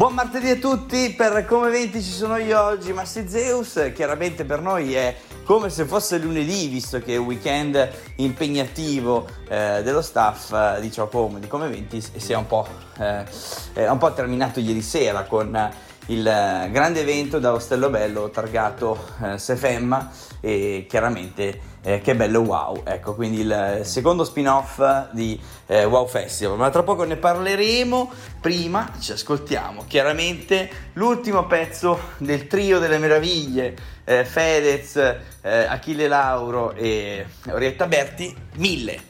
Buon martedì a tutti, per Come 20 ci sono io oggi, Massi Zeus, chiaramente per noi è come se fosse lunedì, visto che è un weekend impegnativo eh, dello staff eh, di Ciao Come, di Come 20 e si è un po', eh, un po' terminato ieri sera con il grande evento da Ostello Bello targato eh, Sefemma e chiaramente eh, che bello wow, ecco quindi il secondo spin-off di eh, Wow Festival, ma tra poco ne parleremo, prima ci ascoltiamo chiaramente l'ultimo pezzo del trio delle meraviglie, eh, Fedez, eh, Achille Lauro e Orietta Berti, mille.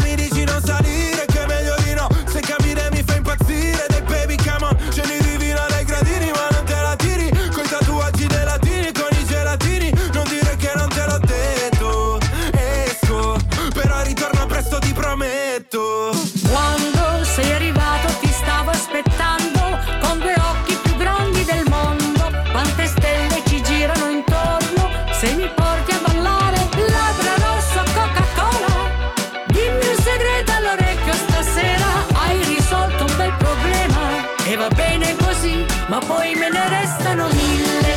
poi me ne restano mille.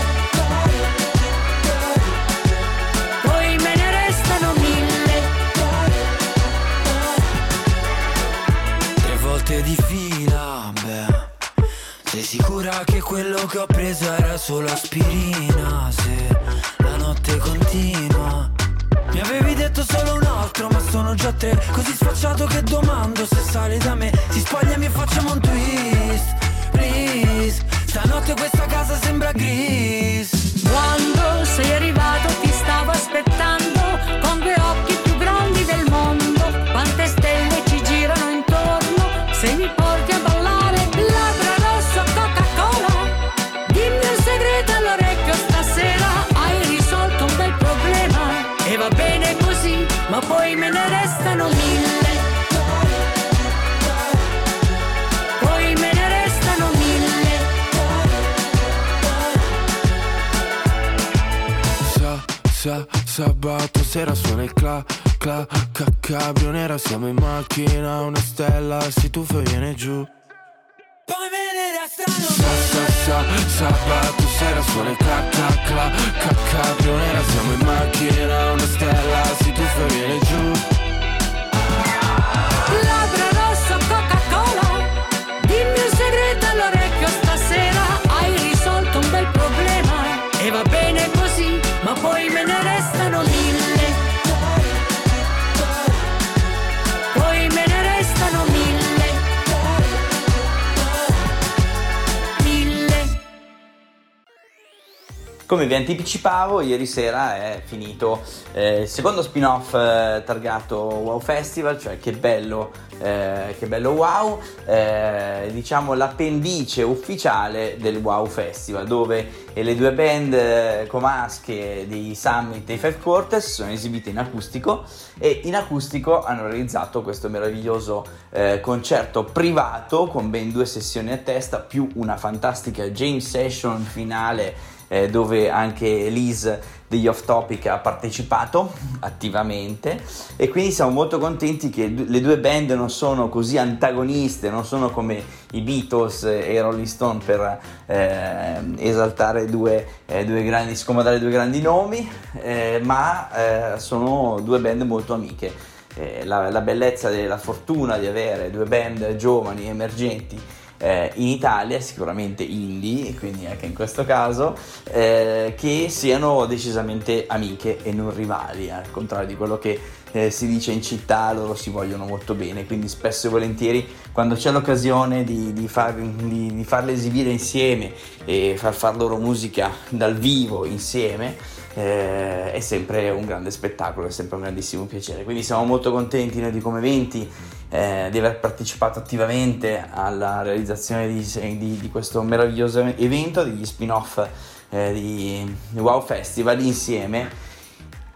Poi me ne restano mille. Tre volte di fila, beh Sei sicura che quello che ho preso era solo aspirina? Se la notte continua Mi avevi detto solo un altro ma sono già tre Così sfacciato che domando se sale da me Si spogliami e facciamo un twist, lagrim sabato sera suona il cla, cla, ca, cabrio nera Siamo in macchina, una stella si tuffa e viene giù. Poi me ne restano Sa, sa, sa, sabato sera suona il cla, cla, cla, ca, cabrio nera Siamo in macchina, una stella si tuffa e viene giù Come vi anticipavo, ieri sera è finito eh, il secondo spin-off eh, targato Wow Festival, cioè che bello, eh, che bello Wow, eh, diciamo l'appendice ufficiale del Wow Festival, dove le due band eh, comasche di Summit e Five Quarters sono esibite in acustico e in acustico hanno realizzato questo meraviglioso eh, concerto privato con ben due sessioni a testa, più una fantastica jam session finale eh, dove anche Liz degli Off Topic ha partecipato attivamente e quindi siamo molto contenti che le due band non sono così antagoniste, non sono come i Beatles e i Rolling Stone per eh, esaltare due, eh, due grandi, scomodare due grandi nomi, eh, ma eh, sono due band molto amiche. Eh, la, la bellezza della fortuna di avere due band giovani, emergenti, eh, in Italia, sicuramente indie, quindi anche in questo caso, eh, che siano decisamente amiche e non rivali, al contrario di quello che eh, si dice in città, loro si vogliono molto bene, quindi spesso e volentieri quando c'è l'occasione di, di, far, di, di farle esibire insieme e far far loro musica dal vivo insieme, eh, è sempre un grande spettacolo, è sempre un grandissimo piacere. Quindi siamo molto contenti noi di come eventi eh, di aver partecipato attivamente alla realizzazione di, di, di questo meraviglioso evento, degli spin-off eh, di, Wow Festival insieme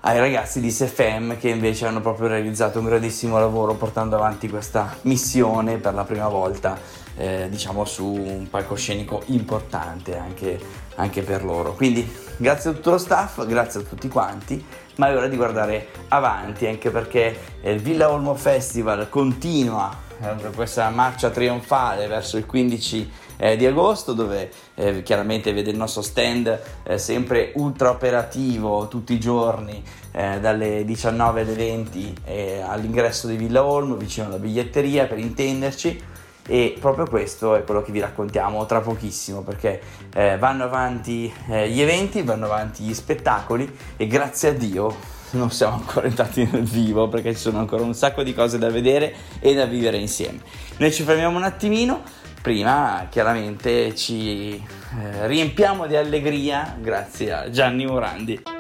ai ragazzi di SFM che invece hanno proprio realizzato un grandissimo lavoro portando avanti questa missione per la prima volta eh, diciamo su un palcoscenico importante anche, anche per loro. Quindi grazie a tutto lo staff grazie a tutti quanti ma è ora di guardare avanti anche perché il Villa Olmo Festival continua eh, questa marcia trionfale verso il 15 eh, di agosto dove eh, chiaramente vede il nostro stand eh, sempre ultra operativo tutti i giorni eh, dalle 19 alle 20 eh, all'ingresso di Villa Olmo vicino alla biglietteria per intenderci e proprio questo è quello che vi raccontiamo tra pochissimo perché eh, vanno avanti gli eventi, vanno avanti gli spettacoli e grazie a Dio non siamo ancora entrati nel vivo perché ci sono ancora un sacco di cose da vedere e da vivere insieme. Noi ci fermiamo un attimino, prima chiaramente ci eh, riempiamo di allegria grazie a Gianni Morandi.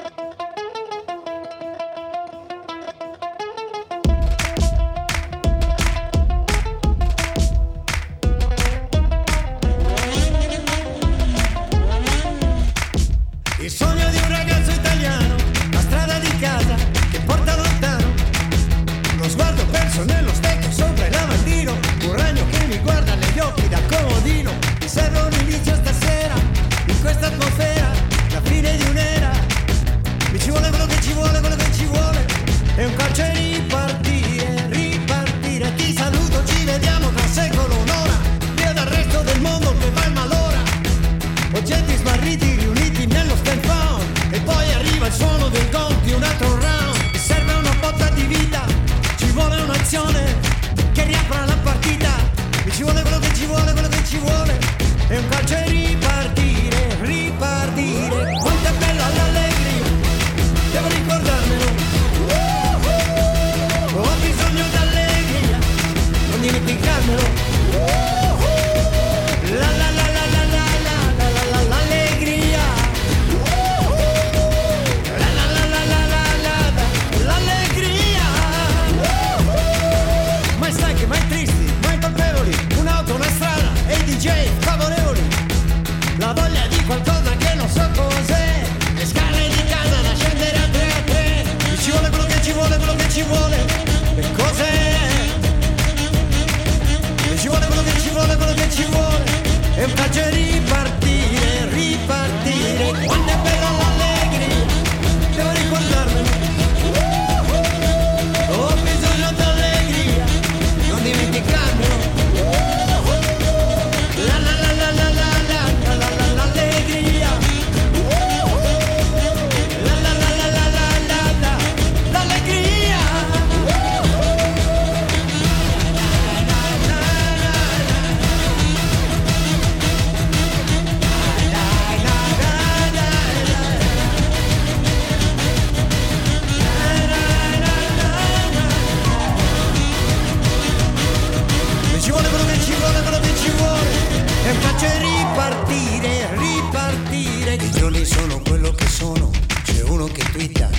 e faccio ripartire, ripartire. I lì sono quello che sono, c'è uno che twitta,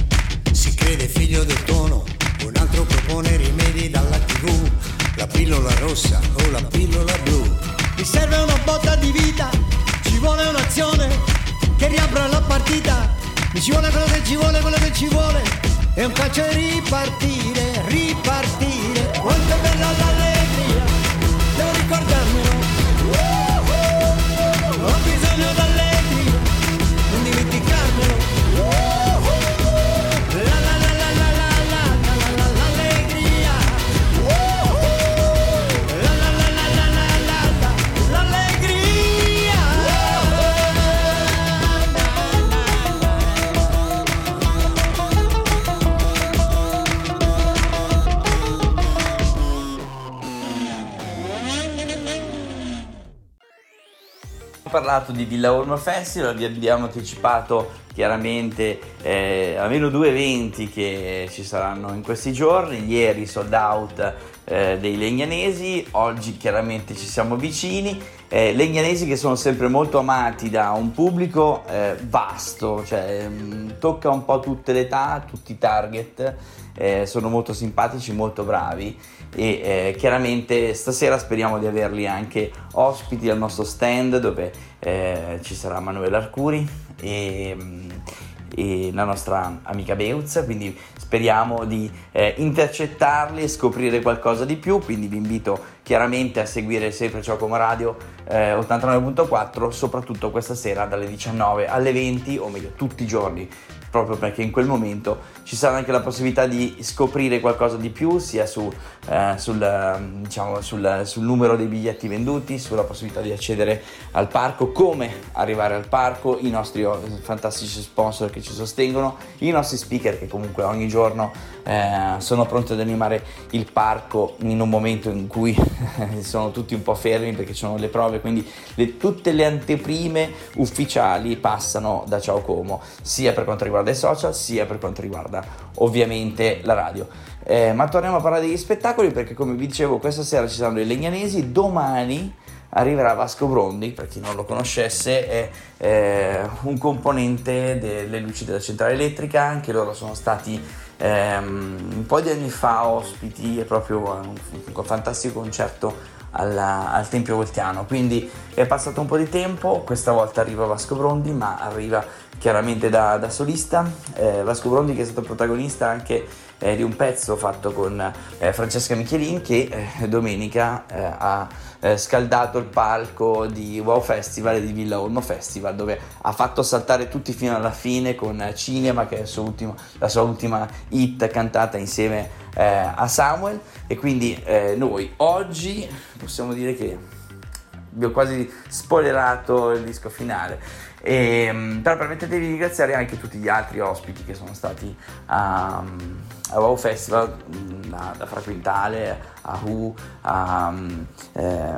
si crede figlio del tono, un altro propone rimedi dalla tv, la pillola rossa o la pillola blu. Mi serve una botta di vita, ci vuole un'azione che riapra la partita, mi ci vuole quello che ci vuole, quello che ci vuole, e un calcio è ripartire, ripartire. Quanto bella l'allegria, devo ricordare. Parlato di Villa Olmo Festival, vi abbiamo anticipato chiaramente eh, almeno due eventi che ci saranno in questi giorni, ieri sold out eh, dei legnanesi, oggi chiaramente ci siamo vicini. Eh, legnanesi che sono sempre molto amati da un pubblico eh, vasto, cioè mh, mm, tocca un po' tutte le età, tutti i target, eh, sono molto simpatici, molto bravi e eh, chiaramente stasera speriamo di averli anche ospiti al nostro stand dove eh, ci sarà Manuel Arcuri e, mm, e la nostra amica Beuz, quindi speriamo di eh, intercettarli e scoprire qualcosa di più, quindi vi invito chiaramente a seguire sempre Ciao Como Radio eh, 89.4, soprattutto questa sera dalle 19 alle 20, o meglio tutti i giorni proprio perché in quel momento ci sarà anche la possibilità di scoprire qualcosa di più, sia su, eh, sul, diciamo, sul, sul, numero dei biglietti venduti, sulla possibilità di accedere al parco, come arrivare al parco, i nostri fantastici sponsor che ci sostengono, i nostri speaker che comunque ogni giorno eh, sono pronti ad animare il parco in un momento in cui sono tutti un po' fermi perché ci sono le prove, quindi le, tutte le anteprime ufficiali passano da Ciao Como, sia per quanto riguarda i social sia per quanto riguarda ovviamente la radio. Eh, ma torniamo a parlare degli spettacoli perché come vi dicevo questa sera ci saranno i legnanesi, domani arriverà Vasco Brondi, per chi non lo conoscesse, è eh, un componente delle luci della centrale elettrica, anche loro sono stati ehm, un po' di anni fa ospiti, è proprio un, un fantastico concerto alla, al Tempio Voltiano, quindi è passato un po' di tempo, questa volta arriva Vasco Brondi, ma arriva chiaramente da, da solista. Eh, Vasco Brondi che è stato protagonista anche eh, di un pezzo fatto con eh, Francesca Michelin che eh, domenica eh, ha eh, scaldato il palco di Wow Festival e di Villa Olmo Festival dove ha fatto saltare tutti fino alla fine con Cinema che è ultimo, la sua ultima hit cantata insieme a Samuel e quindi noi oggi possiamo dire che vi ho quasi spoilerato il disco finale e, ehm, però permettetevi di ringraziare anche tutti gli altri ospiti che sono stati a, a Wow Festival, mm, da, da Fra Quintale, a Hu, a eh,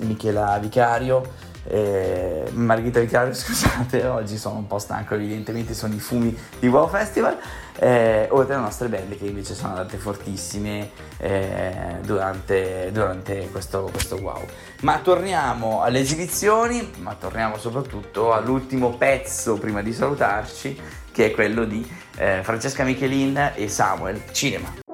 Michela Vicario. Eh, Margherita Vicario, scusate, oggi sono un po' stanco, evidentemente sono i fumi di Wow Festival eh, oltre alle nostre belle che invece sono andate fortissime eh, durante, durante questo, questo, wow. Ma torniamo alle esibizioni, ma torniamo soprattutto all'ultimo pezzo prima di salutarci, che è quello di eh, Francesca Michelin e Samuel Cinema. Cinema,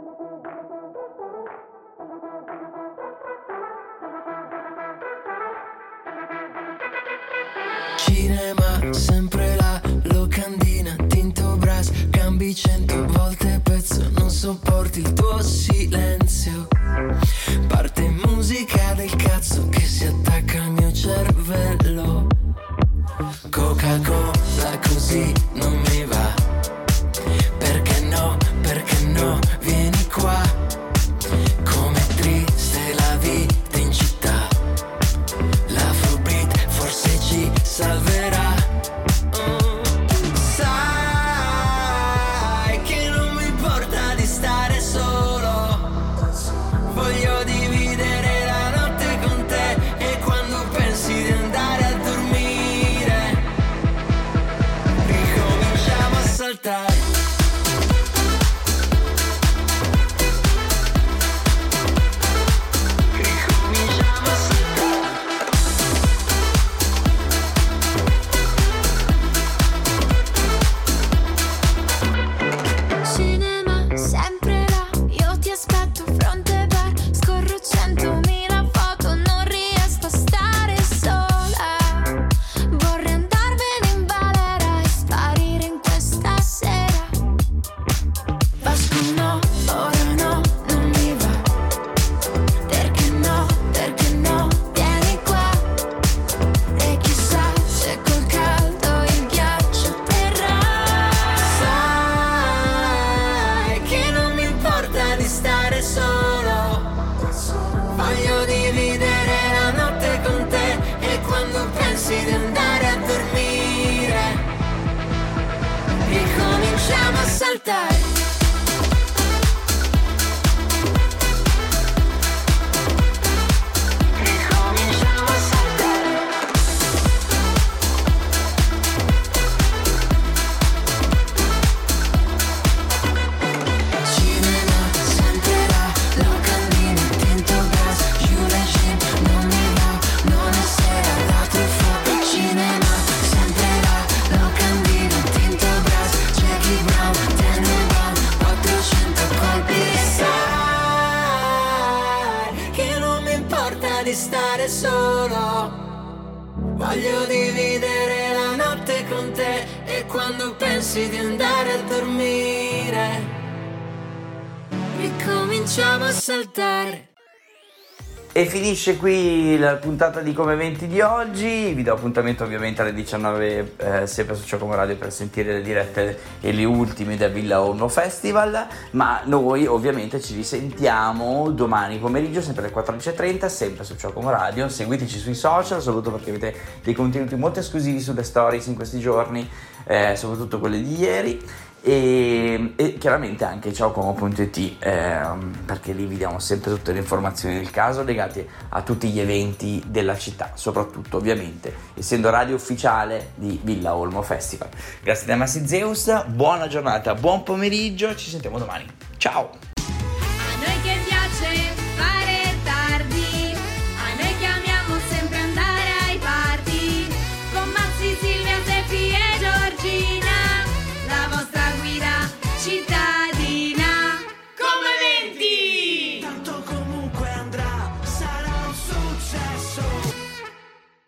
pezzo, non soltar. Pensi di andare a dormire, ricominciamo a saltare. E finisce qui la puntata di Come Eventi di oggi, vi do appuntamento ovviamente alle 19 eh, sempre su Cioccomo Radio per sentire le dirette e le ultime da Villa Olmo Festival, ma noi ovviamente ci risentiamo domani pomeriggio sempre alle 14.30 sempre su Cioccomo Radio, seguiteci sui social, soprattutto perché avete dei contenuti molto esclusivi sulle stories in questi giorni, eh, soprattutto quelle di ieri e, e chiaramente anche ciaocomo.it ehm, perché lì vi diamo sempre tutte le informazioni del caso legate a tutti gli eventi della città, soprattutto ovviamente essendo radio ufficiale di Villa Olmo Festival. Grazie da Massi Zeus, buona giornata, buon pomeriggio, ci sentiamo domani. Ciao!